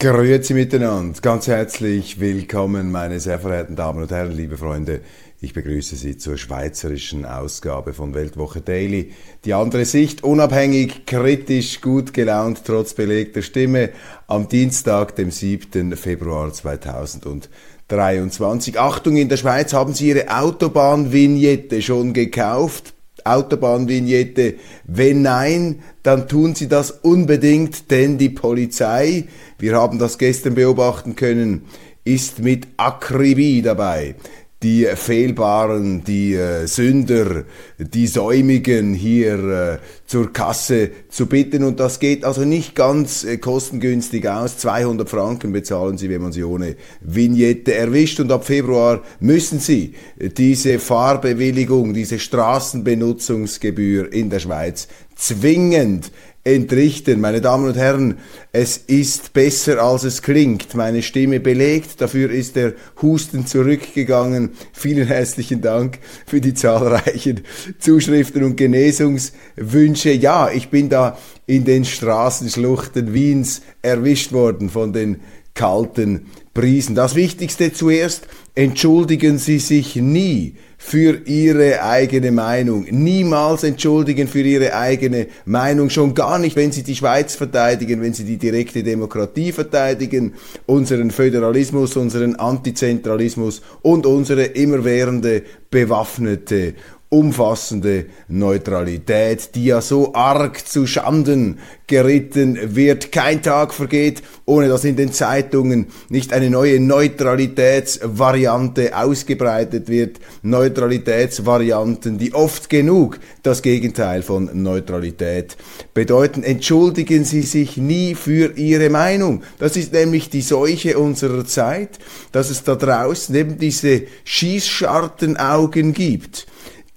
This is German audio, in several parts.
Grüezi miteinander, ganz herzlich willkommen, meine sehr verehrten Damen und Herren, liebe Freunde. Ich begrüße Sie zur schweizerischen Ausgabe von Weltwoche Daily. Die andere Sicht, unabhängig, kritisch, gut gelaunt, trotz belegter Stimme, am Dienstag, dem 7. Februar 2023. Achtung, in der Schweiz haben Sie Ihre Autobahnvignette schon gekauft. Autobahnvignette? Wenn nein, dann tun Sie das unbedingt, denn die Polizei, wir haben das gestern beobachten können, ist mit Akribie dabei die Fehlbaren, die äh, Sünder, die Säumigen hier äh, zur Kasse zu bitten. Und das geht also nicht ganz äh, kostengünstig aus. 200 Franken bezahlen Sie, wenn man sie ohne Vignette erwischt. Und ab Februar müssen Sie diese Fahrbewilligung, diese Straßenbenutzungsgebühr in der Schweiz zwingend entrichten. Meine Damen und Herren, es ist besser als es klingt. Meine Stimme belegt, dafür ist der Husten zurückgegangen. Vielen herzlichen Dank für die zahlreichen Zuschriften und Genesungswünsche. Ja, ich bin da in den Straßenschluchten Wiens erwischt worden von den kalten Brisen. Das Wichtigste zuerst, entschuldigen Sie sich nie für ihre eigene Meinung. Niemals entschuldigen für ihre eigene Meinung, schon gar nicht, wenn sie die Schweiz verteidigen, wenn sie die direkte Demokratie verteidigen, unseren Föderalismus, unseren Antizentralismus und unsere immerwährende bewaffnete umfassende Neutralität, die ja so arg zu Schanden geritten wird. Kein Tag vergeht, ohne dass in den Zeitungen nicht eine neue Neutralitätsvariante ausgebreitet wird. Neutralitätsvarianten, die oft genug das Gegenteil von Neutralität bedeuten. Entschuldigen Sie sich nie für Ihre Meinung. Das ist nämlich die Seuche unserer Zeit, dass es da draußen eben diese Schießschartenaugen gibt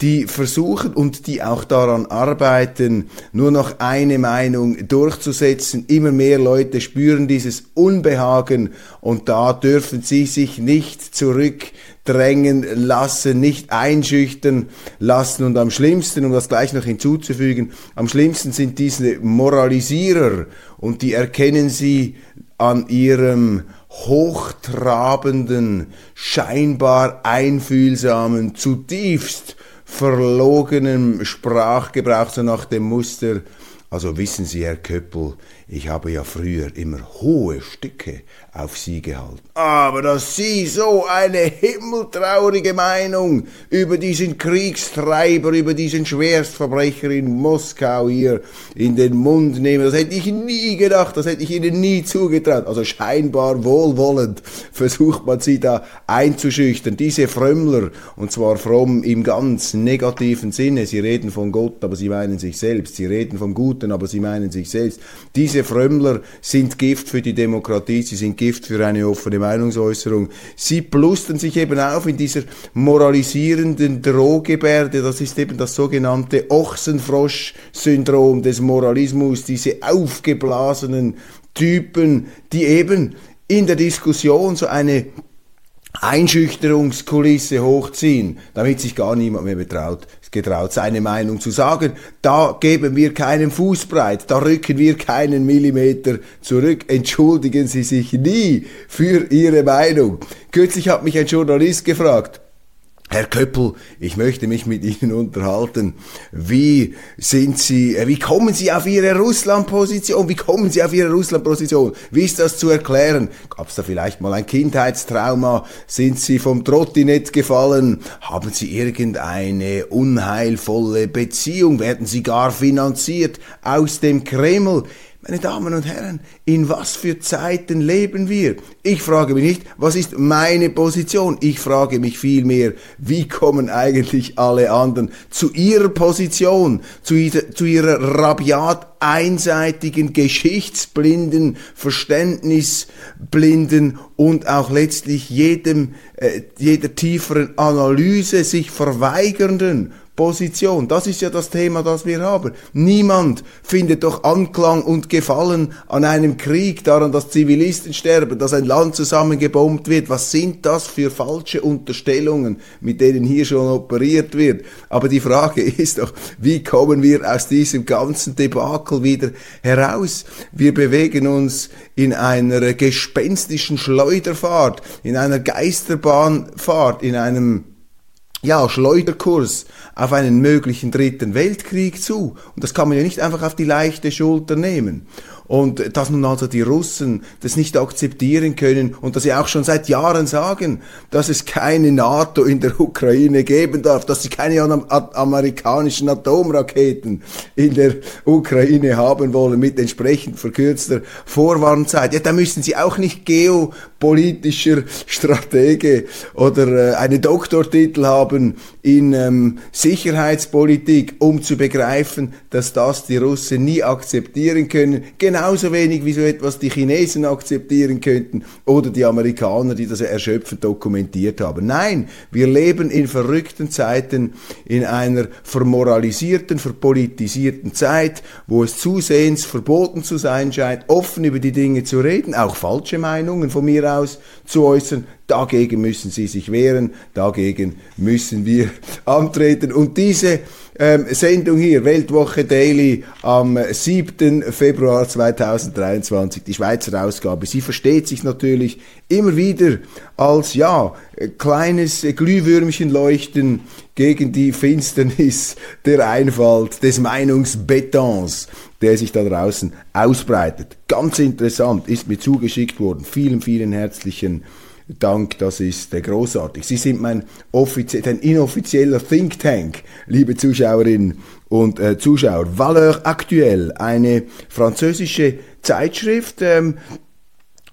die versuchen und die auch daran arbeiten, nur noch eine Meinung durchzusetzen. Immer mehr Leute spüren dieses Unbehagen und da dürfen sie sich nicht zurückdrängen lassen, nicht einschüchtern lassen. Und am schlimmsten, um das gleich noch hinzuzufügen, am schlimmsten sind diese Moralisierer und die erkennen sie an ihrem hochtrabenden, scheinbar einfühlsamen, zutiefst verlogenem Sprachgebrauch, so nach dem Muster, also wissen Sie, Herr Köppel, ich habe ja früher immer hohe Stücke auf Sie gehalten. Aber dass Sie so eine himmeltraurige Meinung über diesen Kriegstreiber, über diesen Schwerstverbrecher in Moskau hier in den Mund nehmen, das hätte ich nie gedacht, das hätte ich Ihnen nie zugetraut. Also scheinbar wohlwollend versucht man Sie da einzuschüchtern. Diese Frömmler, und zwar fromm im ganz negativen Sinne, Sie reden von Gott, aber Sie meinen sich selbst. Sie reden vom Guten, aber Sie meinen sich selbst. Diese diese Frömmler sind Gift für die Demokratie, sie sind Gift für eine offene Meinungsäußerung. Sie plustern sich eben auf in dieser moralisierenden Drohgebärde, das ist eben das sogenannte Ochsenfrosch-Syndrom des Moralismus, diese aufgeblasenen Typen, die eben in der Diskussion so eine Einschüchterungskulisse hochziehen, damit sich gar niemand mehr betraut, getraut, seine Meinung zu sagen. Da geben wir keinen Fußbreit, da rücken wir keinen Millimeter zurück. Entschuldigen Sie sich nie für Ihre Meinung. Kürzlich hat mich ein Journalist gefragt, Herr Köppel, ich möchte mich mit Ihnen unterhalten. Wie sind Sie, äh, wie kommen Sie auf Ihre Russland-Position? Wie kommen Sie auf Ihre Russland-Position? Wie ist das zu erklären? Gab es da vielleicht mal ein Kindheitstrauma? Sind Sie vom Trottinett gefallen? Haben Sie irgendeine unheilvolle Beziehung? Werden Sie gar finanziert aus dem Kreml? Meine Damen und Herren, in was für Zeiten leben wir? Ich frage mich nicht, was ist meine Position? Ich frage mich vielmehr, wie kommen eigentlich alle anderen zu ihrer Position, zu, ihrer, zu ihrer rabiat einseitigen, geschichtsblinden, verständnisblinden und auch letztlich jedem, äh, jeder tieferen Analyse sich verweigernden Position. Das ist ja das Thema, das wir haben. Niemand findet doch Anklang und Gefallen an einem Krieg, daran, dass Zivilisten sterben, dass ein Land zusammengebombt wird. Was sind das für falsche Unterstellungen, mit denen hier schon operiert wird? Aber die Frage ist doch, wie kommen wir aus diesem ganzen Debakel wieder heraus? Wir bewegen uns in einer gespenstischen Schleuderfahrt, in einer Geisterbahnfahrt, in einem ja, Schleuderkurs auf einen möglichen dritten Weltkrieg zu. Und das kann man ja nicht einfach auf die leichte Schulter nehmen. Und dass nun also die Russen das nicht akzeptieren können und dass sie auch schon seit Jahren sagen, dass es keine NATO in der Ukraine geben darf, dass sie keine amerikanischen Atomraketen in der Ukraine haben wollen mit entsprechend verkürzter Vorwarnzeit. Ja, da müssen sie auch nicht geopolitischer Stratege oder äh, einen Doktortitel haben in ähm, Sicherheitspolitik, um zu begreifen, dass das die Russen nie akzeptieren können. Genau genauso wenig wie so etwas die Chinesen akzeptieren könnten oder die Amerikaner, die das erschöpfend dokumentiert haben. Nein, wir leben in verrückten Zeiten, in einer vermoralisierten, verpolitisierten Zeit, wo es zusehends verboten zu sein scheint, offen über die Dinge zu reden, auch falsche Meinungen von mir aus zu äußern. Dagegen müssen sie sich wehren, dagegen müssen wir antreten. Und diese ähm, Sendung hier, Weltwoche Daily, am 7. Februar 2023, die Schweizer Ausgabe. Sie versteht sich natürlich immer wieder als, ja, kleines Glühwürmchen leuchten gegen die Finsternis der Einfalt, des Meinungsbetons, der sich da draußen ausbreitet. Ganz interessant, ist mir zugeschickt worden. Vielen, vielen herzlichen Dank. Dank, das ist äh, großartig. Sie sind mein ein inoffizieller Think Tank, liebe Zuschauerinnen und äh, Zuschauer. Valeur Actuelle, eine französische Zeitschrift, ähm,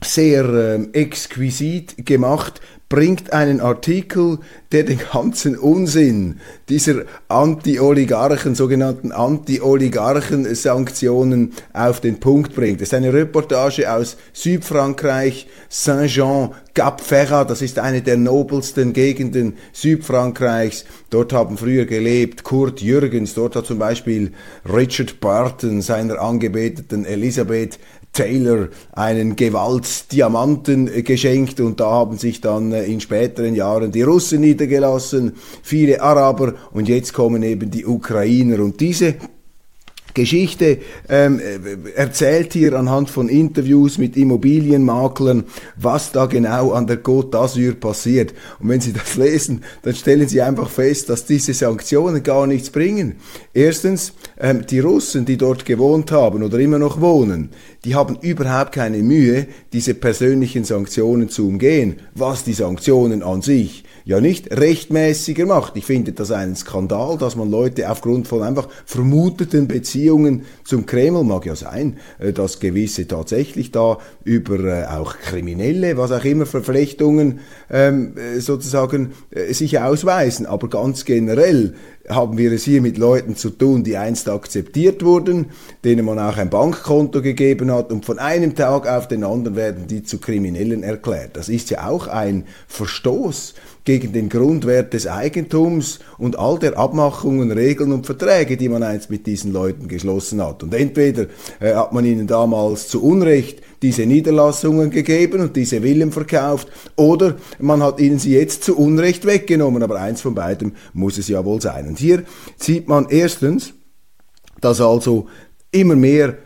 sehr ähm, exquisit gemacht, bringt einen Artikel, der den ganzen Unsinn dieser Anti-Oligarchen, sogenannten Anti-Oligarchen-Sanktionen auf den Punkt bringt. Es ist eine Reportage aus Südfrankreich, Saint-Jean, Cap Ferrat, das ist eine der nobelsten Gegenden Südfrankreichs. Dort haben früher gelebt Kurt Jürgens, dort hat zum Beispiel Richard Barton seiner angebeteten Elisabeth Taylor einen Gewaltdiamanten geschenkt und da haben sich dann äh, in späteren Jahren die Russen niedergelassen, viele Araber und jetzt kommen eben die Ukrainer und diese Geschichte ähm, erzählt hier anhand von Interviews mit Immobilienmaklern, was da genau an der Côte d'Azur passiert. Und wenn Sie das lesen, dann stellen Sie einfach fest, dass diese Sanktionen gar nichts bringen. Erstens, ähm, die Russen, die dort gewohnt haben oder immer noch wohnen, die haben überhaupt keine Mühe, diese persönlichen Sanktionen zu umgehen, was die Sanktionen an sich ja nicht rechtmäßiger macht. Ich finde das einen Skandal, dass man Leute aufgrund von einfach vermuteten Beziehungen zum Kreml, mag ja sein, äh, dass gewisse tatsächlich da über äh, auch Kriminelle, was auch immer, Verflechtungen ähm, äh, sozusagen sich ausweisen. Aber ganz generell haben wir es hier mit Leuten zu tun, die einst akzeptiert wurden, denen man auch ein Bankkonto gegeben hat und von einem Tag auf den anderen werden die zu Kriminellen erklärt. Das ist ja auch ein Verstoß gegen den Grundwert des Eigentums und all der Abmachungen, Regeln und Verträge, die man einst mit diesen Leuten geschlossen hat. Und entweder äh, hat man ihnen damals zu Unrecht diese Niederlassungen gegeben und diese Villen verkauft, oder man hat ihnen sie jetzt zu Unrecht weggenommen. Aber eins von beidem muss es ja wohl sein. Und hier sieht man erstens, dass also immer mehr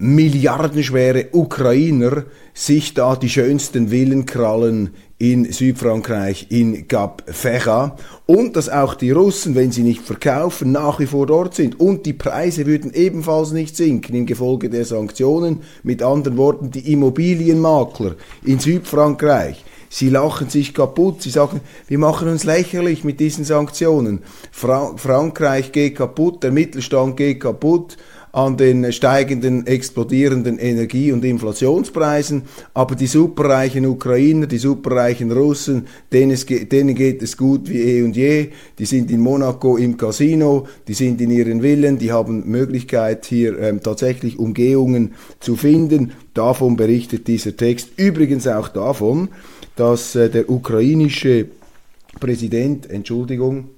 milliardenschwere Ukrainer sich da die schönsten Villen krallen in Südfrankreich, in Gap Fecha und dass auch die Russen, wenn sie nicht verkaufen, nach wie vor dort sind und die Preise würden ebenfalls nicht sinken im Gefolge der Sanktionen. Mit anderen Worten, die Immobilienmakler in Südfrankreich, Sie lachen sich kaputt. Sie sagen, wir machen uns lächerlich mit diesen Sanktionen. Fra Frankreich geht kaputt, der Mittelstand geht kaputt. An den steigenden, explodierenden Energie- und Inflationspreisen, aber die superreichen Ukrainer, die superreichen Russen, denen, es, denen geht es gut wie eh und je, die sind in Monaco im Casino, die sind in ihren Villen, die haben Möglichkeit hier ähm, tatsächlich Umgehungen zu finden. Davon berichtet dieser Text. Übrigens auch davon, dass äh, der ukrainische Präsident, Entschuldigung,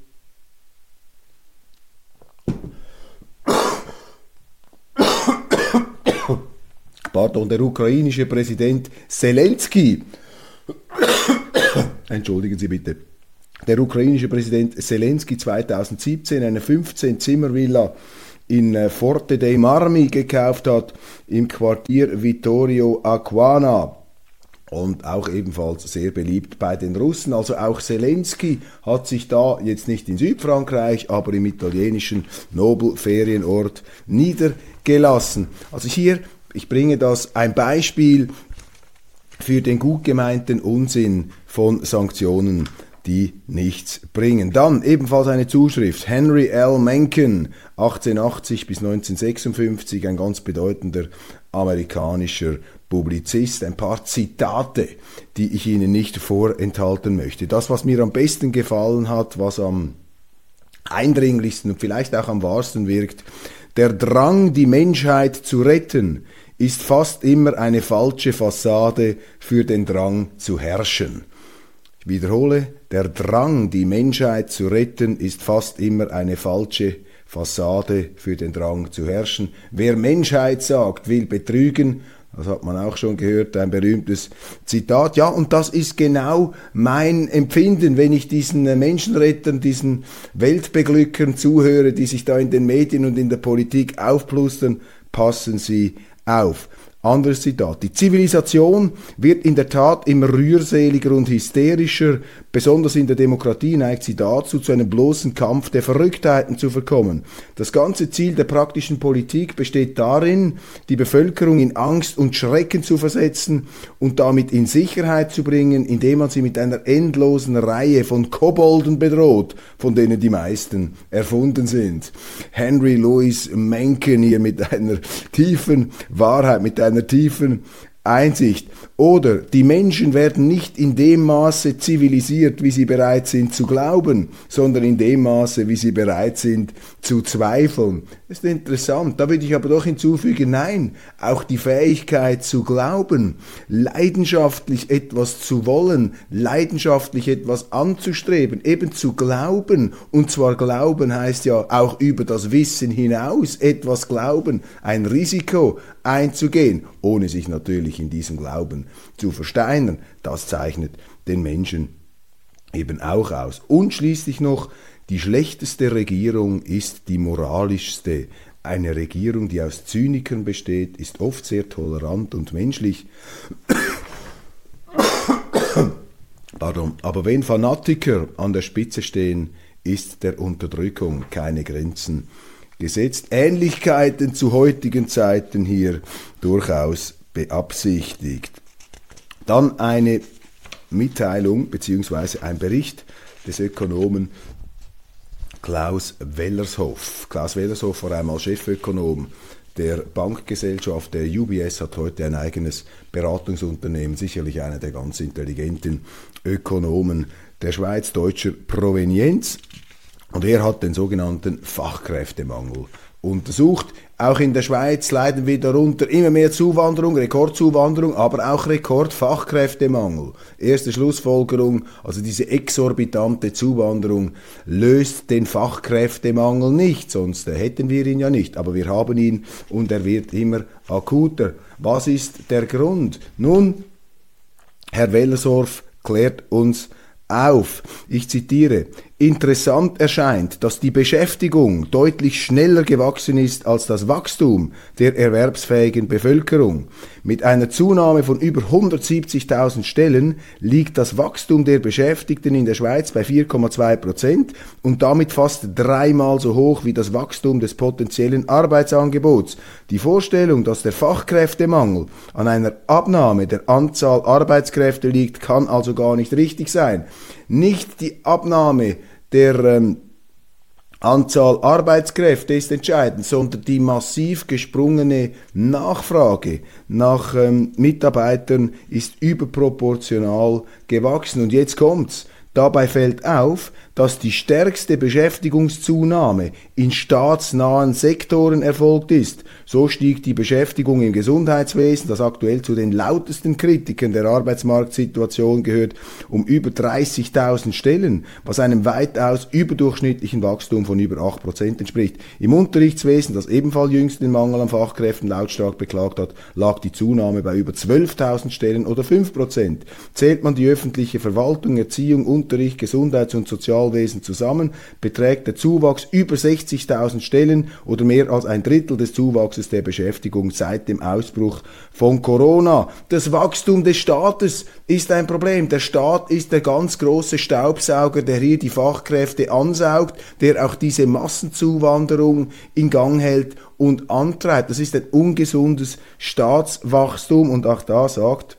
pardon, der ukrainische Präsident Zelensky, entschuldigen Sie bitte, der ukrainische Präsident Zelensky 2017 eine 15-Zimmer-Villa in äh, Forte dei Marmi gekauft hat, im Quartier Vittorio Aquana und auch ebenfalls sehr beliebt bei den Russen. Also auch Zelensky hat sich da jetzt nicht in Südfrankreich, aber im italienischen Nobelferienort niedergelassen. Also hier, ich bringe das ein Beispiel für den gut gemeinten Unsinn von Sanktionen, die nichts bringen. Dann ebenfalls eine Zuschrift. Henry L. Mencken, 1880 bis 1956, ein ganz bedeutender amerikanischer Publizist, ein paar Zitate, die ich Ihnen nicht vorenthalten möchte. Das, was mir am besten gefallen hat, was am eindringlichsten und vielleicht auch am wahrsten wirkt, der Drang, die Menschheit zu retten, ist fast immer eine falsche Fassade für den Drang zu herrschen. Ich wiederhole, der Drang, die Menschheit zu retten, ist fast immer eine falsche Fassade für den Drang zu herrschen. Wer Menschheit sagt, will betrügen das hat man auch schon gehört, ein berühmtes Zitat. Ja, und das ist genau mein Empfinden, wenn ich diesen Menschenrettern, diesen Weltbeglückern zuhöre, die sich da in den Medien und in der Politik aufplustern. Passen Sie auf. Anderes Zitat. Die Zivilisation wird in der Tat immer rührseliger und hysterischer. Besonders in der Demokratie neigt sie dazu, zu einem bloßen Kampf der Verrücktheiten zu verkommen. Das ganze Ziel der praktischen Politik besteht darin, die Bevölkerung in Angst und Schrecken zu versetzen und damit in Sicherheit zu bringen, indem man sie mit einer endlosen Reihe von Kobolden bedroht, von denen die meisten erfunden sind. Henry Louis Mencken hier mit einer tiefen Wahrheit, mit einer tiefen Einsicht. Oder die Menschen werden nicht in dem Maße zivilisiert, wie sie bereit sind zu glauben, sondern in dem Maße, wie sie bereit sind zu zweifeln. Das ist interessant. Da würde ich aber doch hinzufügen, nein, auch die Fähigkeit zu glauben, leidenschaftlich etwas zu wollen, leidenschaftlich etwas anzustreben, eben zu glauben. Und zwar glauben heißt ja auch über das Wissen hinaus etwas glauben, ein Risiko einzugehen, ohne sich natürlich in diesem Glauben zu versteinern. Das zeichnet den Menschen eben auch aus. Und schließlich noch, die schlechteste Regierung ist die moralischste. Eine Regierung, die aus Zynikern besteht, ist oft sehr tolerant und menschlich. Pardon. Aber wenn Fanatiker an der Spitze stehen, ist der Unterdrückung keine Grenzen gesetzt. Ähnlichkeiten zu heutigen Zeiten hier durchaus beabsichtigt. Dann eine Mitteilung bzw. ein Bericht des Ökonomen Klaus Wellershoff. Klaus Wellershoff war einmal Chefökonom der Bankgesellschaft. Der UBS hat heute ein eigenes Beratungsunternehmen, sicherlich einer der ganz intelligenten Ökonomen der Schweiz deutscher Provenienz. Und er hat den sogenannten Fachkräftemangel untersucht. Auch in der Schweiz leiden wir darunter immer mehr Zuwanderung, Rekordzuwanderung, aber auch Rekordfachkräftemangel. Erste Schlussfolgerung, also diese exorbitante Zuwanderung löst den Fachkräftemangel nicht, sonst hätten wir ihn ja nicht, aber wir haben ihn und er wird immer akuter. Was ist der Grund? Nun, Herr Wellersdorf klärt uns auf. Ich zitiere, Interessant erscheint, dass die Beschäftigung deutlich schneller gewachsen ist als das Wachstum der erwerbsfähigen Bevölkerung. Mit einer Zunahme von über 170.000 Stellen liegt das Wachstum der Beschäftigten in der Schweiz bei 4,2 Prozent und damit fast dreimal so hoch wie das Wachstum des potenziellen Arbeitsangebots. Die Vorstellung, dass der Fachkräftemangel an einer Abnahme der Anzahl Arbeitskräfte liegt, kann also gar nicht richtig sein. Nicht die Abnahme der ähm, Anzahl Arbeitskräfte ist entscheidend, sondern die massiv gesprungene Nachfrage nach ähm, Mitarbeitern ist überproportional gewachsen. Und jetzt kommt's. Dabei fällt auf, dass die stärkste Beschäftigungszunahme in staatsnahen Sektoren erfolgt ist. So stieg die Beschäftigung im Gesundheitswesen, das aktuell zu den lautesten Kritikern der Arbeitsmarktsituation gehört, um über 30.000 Stellen, was einem weitaus überdurchschnittlichen Wachstum von über 8% entspricht. Im Unterrichtswesen, das ebenfalls jüngst den Mangel an Fachkräften lautstark beklagt hat, lag die Zunahme bei über 12.000 Stellen oder 5%. Zählt man die öffentliche Verwaltung, Erziehung, Unterricht, Gesundheits- und Sozial Sozialwesen zusammen beträgt der Zuwachs über 60.000 Stellen oder mehr als ein Drittel des Zuwachses der Beschäftigung seit dem Ausbruch von Corona. Das Wachstum des Staates ist ein Problem. Der Staat ist der ganz große Staubsauger, der hier die Fachkräfte ansaugt, der auch diese Massenzuwanderung in Gang hält und antreibt. Das ist ein ungesundes Staatswachstum und auch da sagt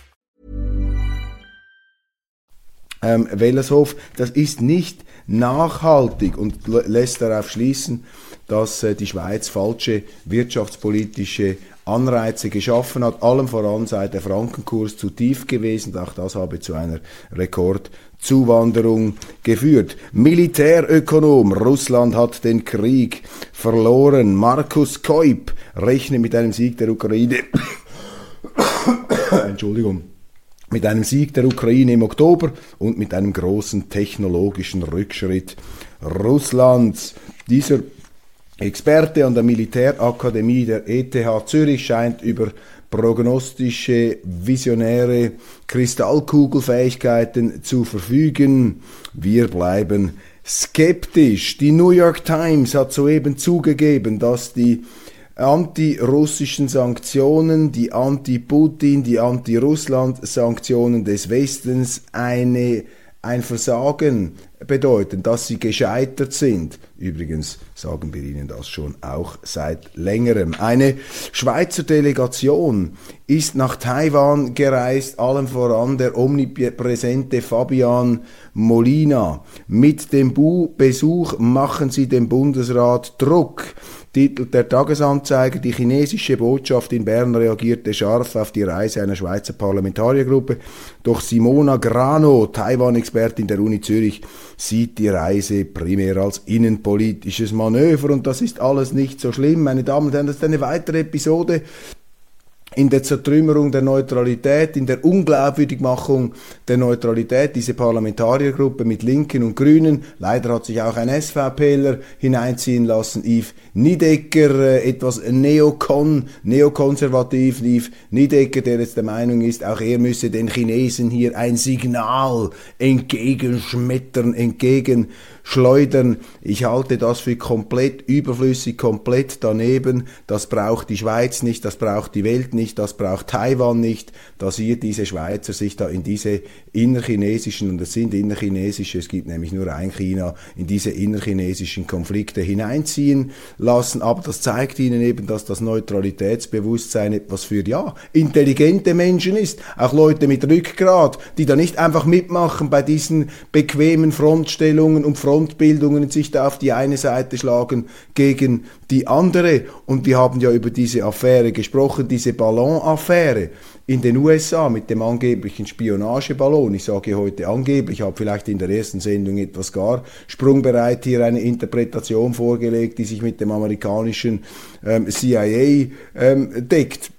Ähm, Wellershof, das ist nicht nachhaltig und lässt darauf schließen, dass äh, die Schweiz falsche wirtschaftspolitische Anreize geschaffen hat, allem voran seit der Frankenkurs zu tief gewesen. Auch das habe zu einer Rekordzuwanderung geführt. Militärökonom, Russland hat den Krieg verloren. Markus Keup rechnet mit einem Sieg der Ukraine. Entschuldigung mit einem Sieg der Ukraine im Oktober und mit einem großen technologischen Rückschritt Russlands. Dieser Experte an der Militärakademie der ETH Zürich scheint über prognostische, visionäre Kristallkugelfähigkeiten zu verfügen. Wir bleiben skeptisch. Die New York Times hat soeben zugegeben, dass die antirussischen Sanktionen, die Anti-Putin, die Anti-Russland-Sanktionen des Westens eine, ein Versagen bedeuten, dass sie gescheitert sind. Übrigens sagen wir Ihnen das schon auch seit längerem. Eine Schweizer Delegation ist nach Taiwan gereist, allen voran der omnipräsente Fabian Molina. Mit dem Besuch machen sie dem Bundesrat Druck titelt der Tagesanzeiger, die chinesische Botschaft in Bern reagierte scharf auf die Reise einer Schweizer Parlamentariergruppe. Doch Simona Grano, Taiwan-Expertin der Uni Zürich, sieht die Reise primär als innenpolitisches Manöver und das ist alles nicht so schlimm. Meine Damen und Herren, das ist eine weitere Episode in der Zertrümmerung der Neutralität, in der Unglaubwürdigmachung der Neutralität, diese Parlamentariergruppe mit Linken und Grünen. Leider hat sich auch ein SVPler hineinziehen lassen, Yves Niedecker, äh, etwas neokon, neokonservativ, Yves Niedecker, der jetzt der Meinung ist, auch er müsse den Chinesen hier ein Signal entgegenschmettern, entgegenschleudern. Ich halte das für komplett überflüssig, komplett daneben. Das braucht die Schweiz nicht, das braucht die Welt nicht das braucht Taiwan nicht, dass hier diese Schweizer sich da in diese innerchinesischen, und es sind innerchinesische, es gibt nämlich nur ein China, in diese innerchinesischen Konflikte hineinziehen lassen. Aber das zeigt ihnen eben, dass das Neutralitätsbewusstsein etwas für, ja, intelligente Menschen ist. Auch Leute mit Rückgrat, die da nicht einfach mitmachen bei diesen bequemen Frontstellungen und Frontbildungen und sich da auf die eine Seite schlagen gegen die andere. Und wir haben ja über diese Affäre gesprochen, diese Ballonaffäre in den USA mit dem angeblichen Spionageballon. Ich sage heute angeblich, habe vielleicht in der ersten Sendung etwas gar sprungbereit hier eine Interpretation vorgelegt, die sich mit dem amerikanischen ähm, CIA ähm, deckt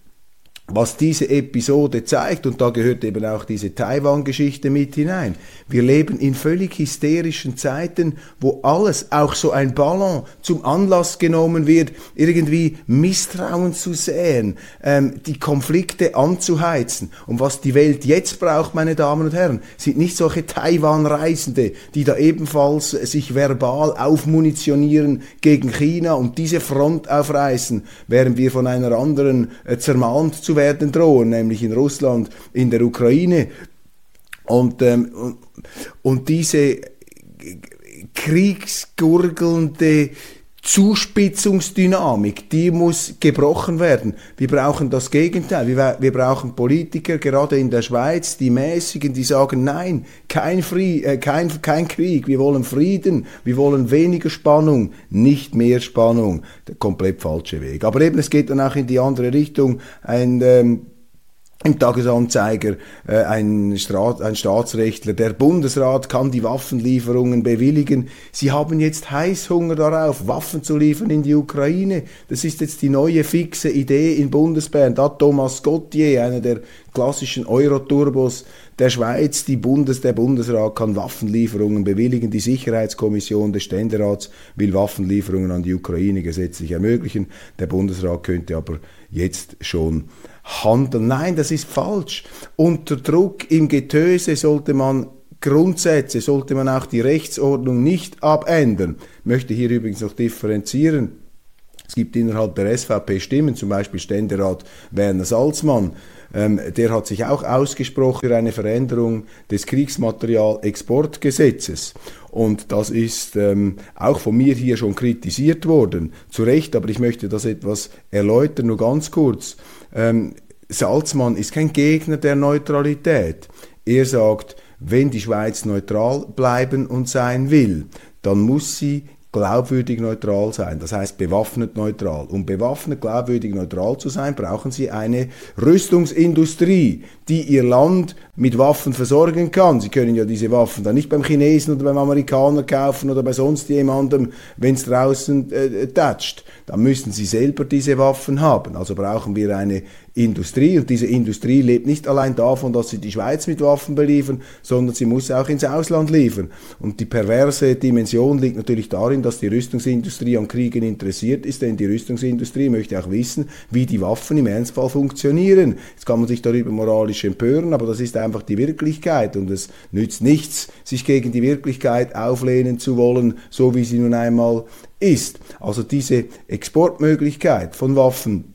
was diese Episode zeigt, und da gehört eben auch diese Taiwan-Geschichte mit hinein, wir leben in völlig hysterischen Zeiten, wo alles, auch so ein Ballon, zum Anlass genommen wird, irgendwie Misstrauen zu säen, ähm, die Konflikte anzuheizen. Und was die Welt jetzt braucht, meine Damen und Herren, sind nicht solche Taiwan-Reisende, die da ebenfalls sich verbal aufmunitionieren gegen China und diese Front aufreißen, während wir von einer anderen äh, zermahnt zu werden drohen, nämlich in Russland, in der Ukraine. Und, ähm, und, und diese kriegsgurgelnde Zuspitzungsdynamik, die muss gebrochen werden. Wir brauchen das Gegenteil. Wir, wir, brauchen Politiker, gerade in der Schweiz, die mäßigen, die sagen, nein, kein, Fried, äh, kein, kein Krieg, wir wollen Frieden, wir wollen weniger Spannung, nicht mehr Spannung. Der komplett falsche Weg. Aber eben, es geht dann auch in die andere Richtung. Ein ähm, im Tagesanzeiger äh, ein, Staat, ein Staatsrechtler, der Bundesrat kann die Waffenlieferungen bewilligen. Sie haben jetzt Heißhunger darauf, Waffen zu liefern in die Ukraine. Das ist jetzt die neue fixe Idee in Bundesbern. Da Thomas Gauthier, einer der klassischen Euroturbos der Schweiz, die Bundes, der Bundesrat kann Waffenlieferungen bewilligen. Die Sicherheitskommission des Ständerats will Waffenlieferungen an die Ukraine gesetzlich ermöglichen. Der Bundesrat könnte aber jetzt schon handeln. Nein, das ist falsch. Unter Druck im Getöse sollte man Grundsätze, sollte man auch die Rechtsordnung nicht abändern. Ich möchte hier übrigens noch differenzieren. Es gibt innerhalb der SVP Stimmen, zum Beispiel Ständerat Werner Salzmann, ähm, der hat sich auch ausgesprochen für eine Veränderung des Kriegsmaterialexportgesetzes. Und das ist ähm, auch von mir hier schon kritisiert worden. Zu Recht, aber ich möchte das etwas erläutern, nur ganz kurz. Ähm, Salzmann ist kein Gegner der Neutralität. Er sagt, wenn die Schweiz neutral bleiben und sein will, dann muss sie glaubwürdig neutral sein, das heißt bewaffnet neutral. Um bewaffnet glaubwürdig neutral zu sein, brauchen sie eine Rüstungsindustrie, die ihr Land mit Waffen versorgen kann. Sie können ja diese Waffen dann nicht beim Chinesen oder beim Amerikaner kaufen oder bei sonst jemandem, wenn es draußen äh, tätscht. Dann müssen sie selber diese Waffen haben. Also brauchen wir eine Industrie und diese Industrie lebt nicht allein davon, dass sie die Schweiz mit Waffen beliefern, sondern sie muss auch ins Ausland liefern. Und die perverse Dimension liegt natürlich darin, dass die Rüstungsindustrie an Kriegen interessiert ist, denn die Rüstungsindustrie möchte auch wissen, wie die Waffen im Ernstfall funktionieren. Jetzt kann man sich darüber moralisch empören, aber das ist einfach die Wirklichkeit und es nützt nichts, sich gegen die Wirklichkeit auflehnen zu wollen, so wie sie nun einmal ist. Also diese Exportmöglichkeit von Waffen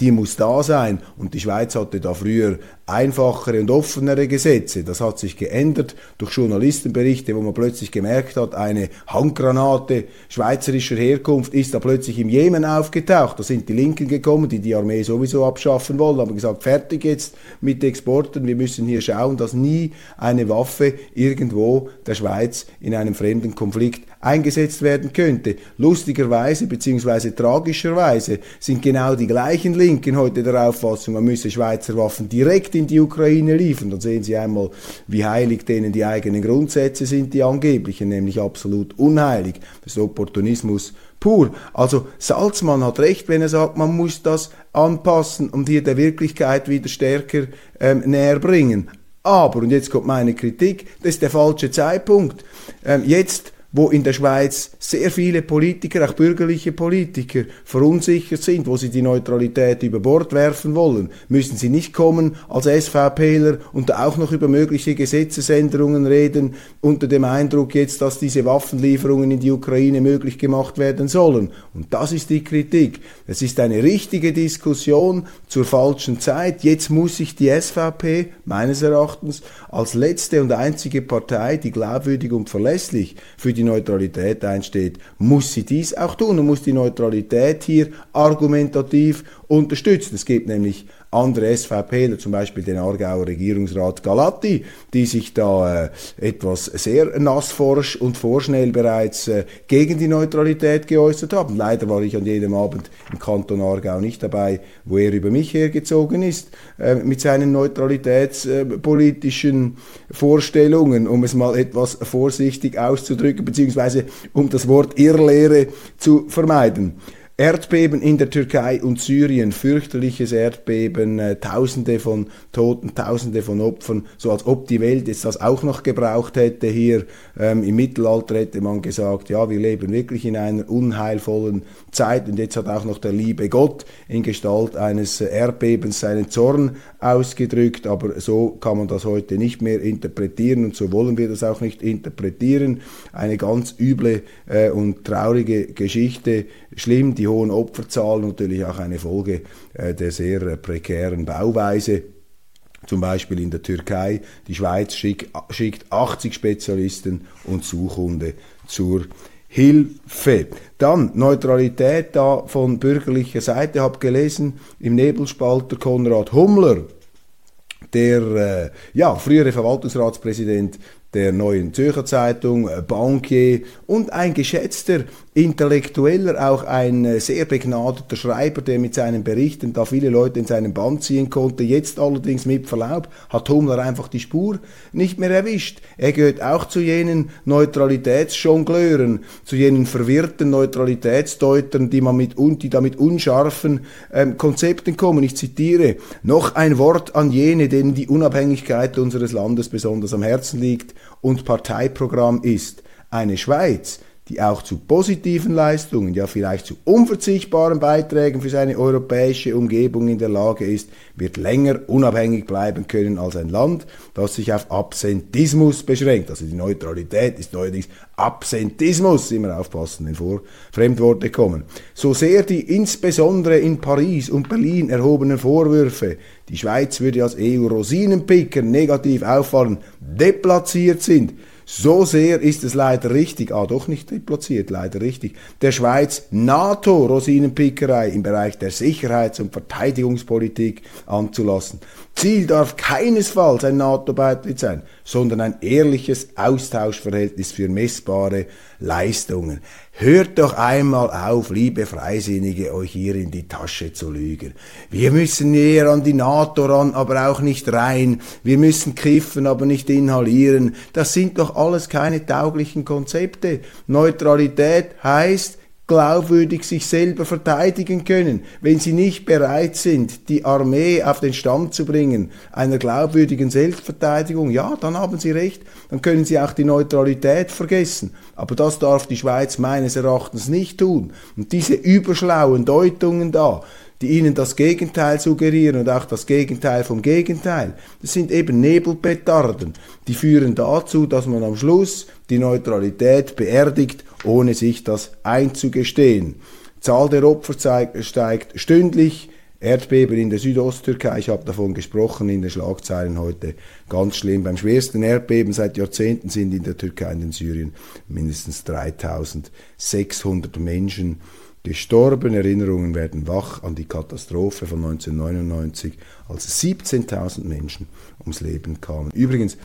die muss da sein. Und die Schweiz hatte da früher einfachere und offenere Gesetze. Das hat sich geändert durch Journalistenberichte, wo man plötzlich gemerkt hat, eine Handgranate schweizerischer Herkunft ist da plötzlich im Jemen aufgetaucht. Da sind die Linken gekommen, die die Armee sowieso abschaffen wollen, haben gesagt, fertig jetzt mit Exporten. Wir müssen hier schauen, dass nie eine Waffe irgendwo der Schweiz in einem fremden Konflikt eingesetzt werden könnte. Lustigerweise bzw. tragischerweise sind genau die gleichen Linken heute der Auffassung, man müsse Schweizer Waffen direkt in die Ukraine liefern. Dann sehen Sie einmal, wie heilig denen die eigenen Grundsätze sind, die angeblichen, nämlich absolut unheilig. Das ist Opportunismus pur. Also Salzmann hat recht, wenn er sagt, man muss das anpassen und hier der Wirklichkeit wieder stärker ähm, näher bringen. Aber, und jetzt kommt meine Kritik, das ist der falsche Zeitpunkt. Ähm, jetzt wo in der Schweiz sehr viele Politiker, auch bürgerliche Politiker, verunsichert sind, wo sie die Neutralität über Bord werfen wollen, müssen sie nicht kommen als SVPler und auch noch über mögliche Gesetzesänderungen reden, unter dem Eindruck jetzt, dass diese Waffenlieferungen in die Ukraine möglich gemacht werden sollen. Und das ist die Kritik. Es ist eine richtige Diskussion zur falschen Zeit. Jetzt muss sich die SVP meines Erachtens als letzte und einzige Partei, die glaubwürdig und verlässlich für die Neutralität einsteht, muss sie dies auch tun und muss die Neutralität hier argumentativ unterstützen. Es gibt nämlich andere SVPler, zum Beispiel den Aargauer Regierungsrat Galatti, die sich da äh, etwas sehr nassforsch und vorschnell bereits äh, gegen die Neutralität geäußert haben. Leider war ich an jedem Abend im Kanton Aargau nicht dabei, wo er über mich hergezogen ist, äh, mit seinen neutralitätspolitischen Vorstellungen, um es mal etwas vorsichtig auszudrücken, beziehungsweise um das Wort Irrlehre zu vermeiden. Erdbeben in der Türkei und Syrien, fürchterliches Erdbeben, äh, Tausende von Toten, Tausende von Opfern, so als ob die Welt jetzt das auch noch gebraucht hätte. Hier. Ähm, im Mittelalter hätte man gesagt, ja, wir leben wirklich in einer unheilvollen Zeit. Und jetzt hat auch noch der liebe Gott in Gestalt eines Erdbebens seinen Zorn ausgedrückt, aber so kann man das heute nicht mehr interpretieren und so wollen wir das auch nicht interpretieren. Eine ganz üble äh, und traurige Geschichte, schlimm, die hohen Opferzahlen natürlich auch eine Folge äh, der sehr äh, prekären Bauweise. Zum Beispiel in der Türkei. Die Schweiz schickt, schickt 80 Spezialisten und Suchhunde zur Hilfe. Dann Neutralität da von bürgerlicher Seite. Habe gelesen im Nebelspalter Konrad Hummler, der äh, ja, frühere Verwaltungsratspräsident der Neuen Zürcher Zeitung, äh, Bankier und ein geschätzter Intellektueller, auch ein äh, sehr begnadeter Schreiber, der mit seinen Berichten da viele Leute in seinen Band ziehen konnte. Jetzt allerdings mit Verlaub hat Hummler einfach die Spur nicht mehr erwischt. Er gehört auch zu jenen Neutralitätsjongleuren, zu jenen verwirrten Neutralitätsdeutern, die man mit die da mit unscharfen ähm, Konzepten kommen. Ich zitiere noch ein Wort an jene, denen die Unabhängigkeit unseres Landes besonders am Herzen liegt und Parteiprogramm ist. Eine Schweiz, die auch zu positiven Leistungen, ja vielleicht zu unverzichtbaren Beiträgen für seine europäische Umgebung in der Lage ist, wird länger unabhängig bleiben können als ein Land, das sich auf Absentismus beschränkt. Also die Neutralität ist neuerdings Absentismus, immer aufpassen, wenn vor Fremdworte kommen. So sehr die insbesondere in Paris und Berlin erhobenen Vorwürfe, die Schweiz würde als EU-Rosinenpicker negativ auffallen, deplatziert sind, so sehr ist es leider richtig, ah doch nicht deplatziert, leider richtig, der Schweiz NATO-Rosinenpickerei im Bereich der Sicherheits- und Verteidigungspolitik anzulassen. Ziel darf keinesfalls ein NATO-Beitritt sein, sondern ein ehrliches Austauschverhältnis für messbare Leistungen. Hört doch einmal auf, liebe Freisinnige, euch hier in die Tasche zu lügen. Wir müssen näher an die NATO ran, aber auch nicht rein. Wir müssen kiffen, aber nicht inhalieren. Das sind doch alles keine tauglichen Konzepte. Neutralität heißt, glaubwürdig sich selber verteidigen können, wenn sie nicht bereit sind, die Armee auf den Stand zu bringen, einer glaubwürdigen Selbstverteidigung, ja, dann haben sie recht, dann können sie auch die Neutralität vergessen. Aber das darf die Schweiz meines Erachtens nicht tun. Und diese überschlauen Deutungen da, die ihnen das Gegenteil suggerieren und auch das Gegenteil vom Gegenteil. Das sind eben Nebelpetarden. Die führen dazu, dass man am Schluss die Neutralität beerdigt, ohne sich das einzugestehen. Zahl der Opfer steigt stündlich. Erdbeben in der Südosttürkei, ich habe davon gesprochen in den Schlagzeilen heute, ganz schlimm. Beim schwersten Erdbeben seit Jahrzehnten sind in der Türkei und in Syrien mindestens 3600 Menschen gestorben. Erinnerungen werden wach an die Katastrophe von 1999, als 17.000 Menschen ums Leben kamen. Übrigens,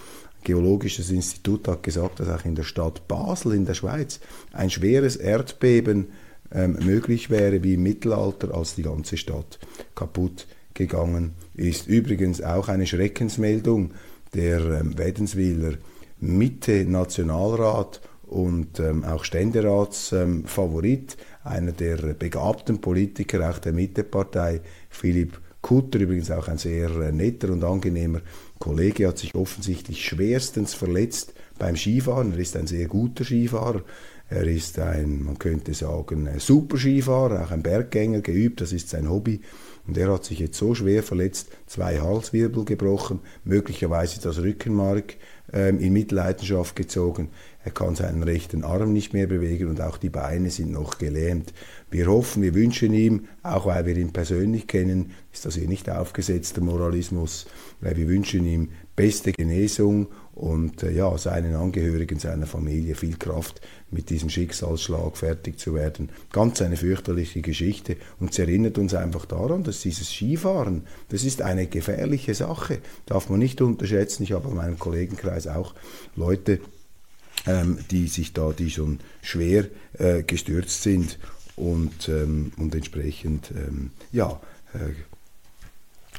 Geologisches Institut hat gesagt, dass auch in der Stadt Basel in der Schweiz ein schweres Erdbeben ähm, möglich wäre wie im Mittelalter, als die ganze Stadt kaputt gegangen ist. Übrigens auch eine Schreckensmeldung der ähm, Wädenswiler Mitte Nationalrat und ähm, auch Ständeratsfavorit, ähm, einer der begabten Politiker auch der Mittepartei, Philipp Kutter, übrigens auch ein sehr äh, netter und angenehmer Kollege, hat sich offensichtlich schwerstens verletzt beim Skifahren. Er ist ein sehr guter Skifahrer. Er ist ein, man könnte sagen, super Skifahrer, auch ein Berggänger, geübt, das ist sein Hobby. Und er hat sich jetzt so schwer verletzt, zwei Halswirbel gebrochen, möglicherweise das Rückenmark ähm, in Mitleidenschaft gezogen. Er kann seinen rechten Arm nicht mehr bewegen und auch die Beine sind noch gelähmt. Wir hoffen, wir wünschen ihm, auch weil wir ihn persönlich kennen, ist das hier nicht aufgesetzter Moralismus, weil wir wünschen ihm beste Genesung und äh, ja, seinen Angehörigen, seiner Familie viel Kraft, mit diesem Schicksalsschlag fertig zu werden. Ganz eine fürchterliche Geschichte und es erinnert uns einfach daran, dass dieses Skifahren, das ist eine gefährliche Sache, darf man nicht unterschätzen. Ich habe in meinem Kollegenkreis auch Leute, ähm, die sich da, die schon schwer äh, gestürzt sind und, ähm, und entsprechend, ähm, ja, äh,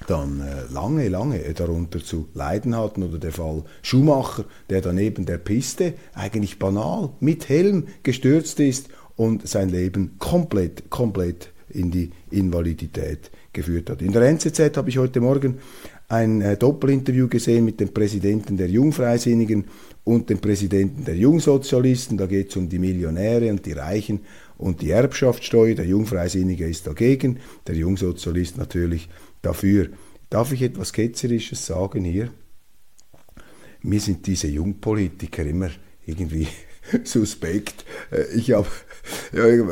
dann äh, lange, lange darunter zu leiden hatten. Oder der Fall Schumacher, der dann neben der Piste eigentlich banal mit Helm gestürzt ist und sein Leben komplett, komplett in die Invalidität geführt hat. In der NZZ habe ich heute Morgen ein äh, Doppelinterview gesehen mit dem Präsidenten der Jungfreisinnigen und dem Präsidenten der Jungsozialisten. Da geht es um die Millionäre und die Reichen und die Erbschaftssteuer. Der Jungfreisinnige ist dagegen, der Jungsozialist natürlich dafür. Darf ich etwas Ketzerisches sagen hier? Mir sind diese Jungpolitiker immer irgendwie suspekt. Äh, ich habe,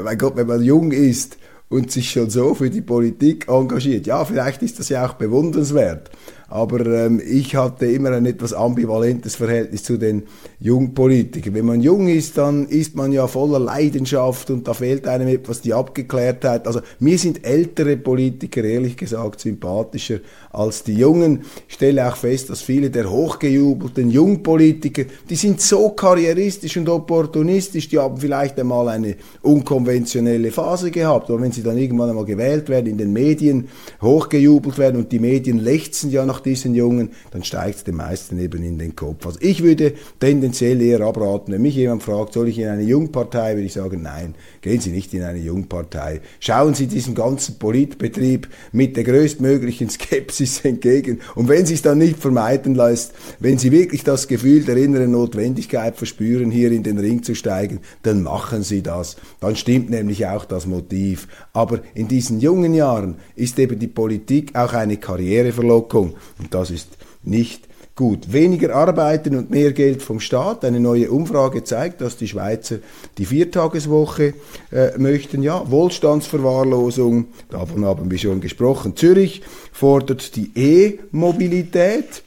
mein Gott, wenn man jung ist und sich schon so für die Politik engagiert, ja, vielleicht ist das ja auch bewundernswert. Aber ähm, ich hatte immer ein etwas ambivalentes Verhältnis zu den Jungpolitikern. Wenn man jung ist, dann ist man ja voller Leidenschaft und da fehlt einem etwas die Abgeklärtheit. Also mir sind ältere Politiker ehrlich gesagt sympathischer als die Jungen. Ich stelle auch fest, dass viele der hochgejubelten Jungpolitiker, die sind so karrieristisch und opportunistisch, die haben vielleicht einmal eine unkonventionelle Phase gehabt, aber wenn sie dann irgendwann einmal gewählt werden, in den Medien hochgejubelt werden und die Medien lechzen ja nach diesen Jungen, dann steigt es den meisten eben in den Kopf. Also ich würde tendenziell eher abraten, wenn mich jemand fragt, soll ich in eine Jungpartei, würde ich sagen, nein, gehen Sie nicht in eine Jungpartei. Schauen Sie diesem ganzen Politbetrieb mit der größtmöglichen Skepsis entgegen. Und wenn Sie es dann nicht vermeiden lässt, wenn Sie wirklich das Gefühl der inneren Notwendigkeit verspüren, hier in den Ring zu steigen, dann machen Sie das. Dann stimmt nämlich auch das Motiv. Aber in diesen jungen Jahren ist eben die Politik auch eine Karriereverlockung. Und das ist nicht gut. Weniger arbeiten und mehr Geld vom Staat. Eine neue Umfrage zeigt, dass die Schweizer die Viertageswoche äh, möchten. Ja, Wohlstandsverwahrlosung, davon haben wir schon gesprochen. Zürich fordert die E-Mobilität.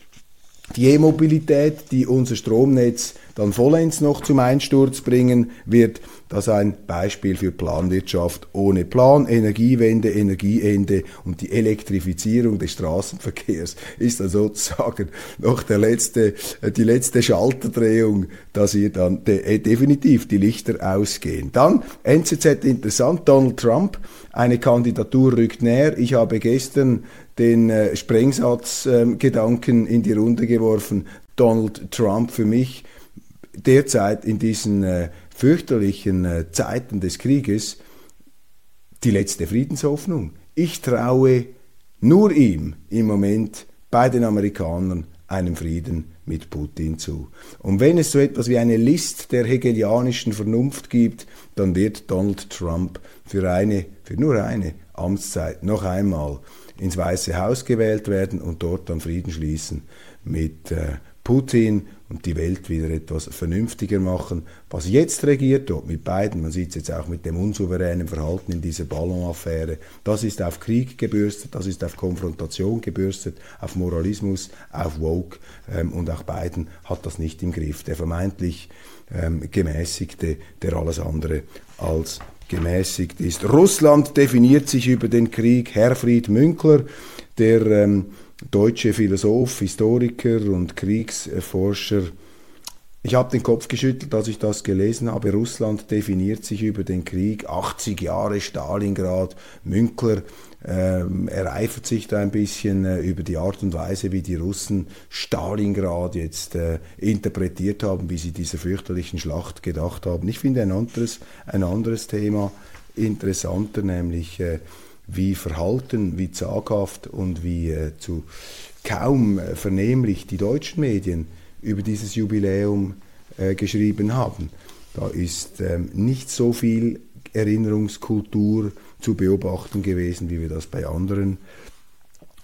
Die E-Mobilität, die unser Stromnetz dann vollends noch zum Einsturz bringen wird. Das ein Beispiel für Planwirtschaft ohne Plan, Energiewende, Energieende und die Elektrifizierung des Straßenverkehrs ist dann sozusagen noch der letzte, äh, die letzte Schalterdrehung, dass hier dann de äh, definitiv die Lichter ausgehen. Dann NZZ interessant, Donald Trump, eine Kandidatur rückt näher. Ich habe gestern den äh, Sprengsatzgedanken äh, in die Runde geworfen. Donald Trump für mich derzeit in diesen äh, fürchterlichen äh, Zeiten des Krieges die letzte Friedenshoffnung. Ich traue nur ihm im Moment bei den Amerikanern einen Frieden mit Putin zu. Und wenn es so etwas wie eine List der hegelianischen Vernunft gibt, dann wird Donald Trump für eine, für nur eine Amtszeit noch einmal ins Weiße Haus gewählt werden und dort dann Frieden schließen mit äh, Putin und die Welt wieder etwas vernünftiger machen. Was jetzt regiert dort mit beiden, man sieht es jetzt auch mit dem unsouveränen Verhalten in dieser Ballonaffäre, das ist auf Krieg gebürstet, das ist auf Konfrontation gebürstet, auf Moralismus, auf Woke ähm, und auch Biden hat das nicht im Griff. Der vermeintlich ähm, gemäßigte, der alles andere als gemäßigt ist. Russland definiert sich über den Krieg. Herfried Münkler, der ähm, deutsche Philosoph, Historiker und Kriegsforscher. Ich habe den Kopf geschüttelt, als ich das gelesen habe. Russland definiert sich über den Krieg, 80 Jahre Stalingrad. Münkler ähm, ereifert sich da ein bisschen äh, über die Art und Weise, wie die Russen Stalingrad jetzt äh, interpretiert haben, wie sie dieser fürchterlichen Schlacht gedacht haben. Ich finde ein anderes, ein anderes Thema interessanter, nämlich äh, wie verhalten, wie zaghaft und wie äh, zu kaum äh, vernehmlich die deutschen Medien über dieses Jubiläum äh, geschrieben haben. Da ist ähm, nicht so viel Erinnerungskultur zu beobachten gewesen, wie wir das bei anderen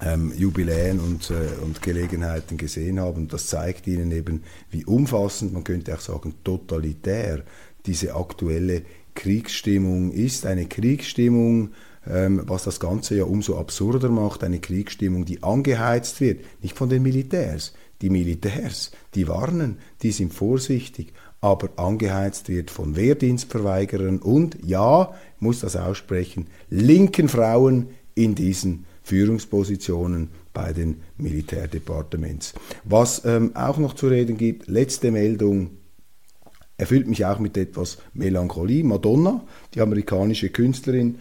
ähm, Jubiläen und, äh, und Gelegenheiten gesehen haben. Das zeigt Ihnen eben, wie umfassend, man könnte auch sagen totalitär, diese aktuelle Kriegsstimmung ist. Eine Kriegsstimmung, was das Ganze ja umso absurder macht, eine Kriegsstimmung, die angeheizt wird, nicht von den Militärs, die Militärs, die warnen, die sind vorsichtig, aber angeheizt wird von Wehrdienstverweigerern und, ja, muss das aussprechen, linken Frauen in diesen Führungspositionen bei den Militärdepartements. Was ähm, auch noch zu reden gibt, letzte Meldung, erfüllt mich auch mit etwas Melancholie. Madonna, die amerikanische Künstlerin,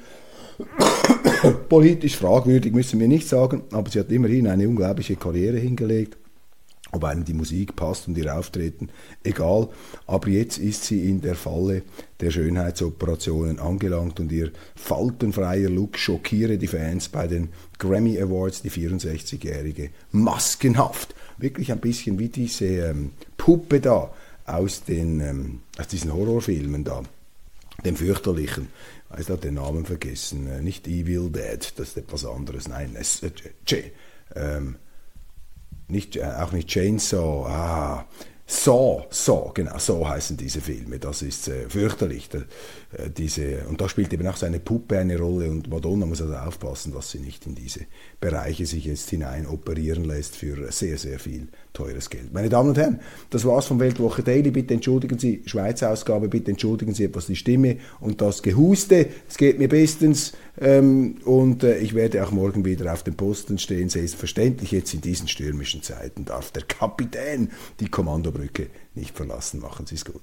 politisch fragwürdig, müssen wir nicht sagen, aber sie hat immerhin eine unglaubliche Karriere hingelegt ob einem die Musik passt und ihr Auftreten, egal. Aber jetzt ist sie in der Falle der Schönheitsoperationen angelangt und ihr faltenfreier Look schockiere die Fans bei den Grammy Awards, die 64-jährige, maskenhaft. Wirklich ein bisschen wie diese ähm, Puppe da aus, den, ähm, aus diesen Horrorfilmen da, dem fürchterlichen. Ich habe den Namen vergessen. Äh, nicht Evil Dead, das ist etwas anderes. Nein, es, äh, ähm, nicht, äh, auch nicht Chainsaw, ah, Saw, Saw, genau, Saw heißen diese Filme. Das ist äh, fürchterlich. Da, diese, und da spielt eben auch seine Puppe eine Rolle und Madonna muss also aufpassen, dass sie nicht in diese Bereiche sich jetzt hinein operieren lässt für sehr, sehr viel teures Geld. Meine Damen und Herren, das war's vom Weltwoche Daily. Bitte entschuldigen Sie, Schweizer Ausgabe, bitte entschuldigen Sie etwas die Stimme und das Gehuste. Es geht mir bestens ähm, und äh, ich werde auch morgen wieder auf dem Posten stehen. Selbstverständlich jetzt in diesen stürmischen Zeiten darf der Kapitän die Kommandobrücke nicht verlassen. Machen Sie es gut.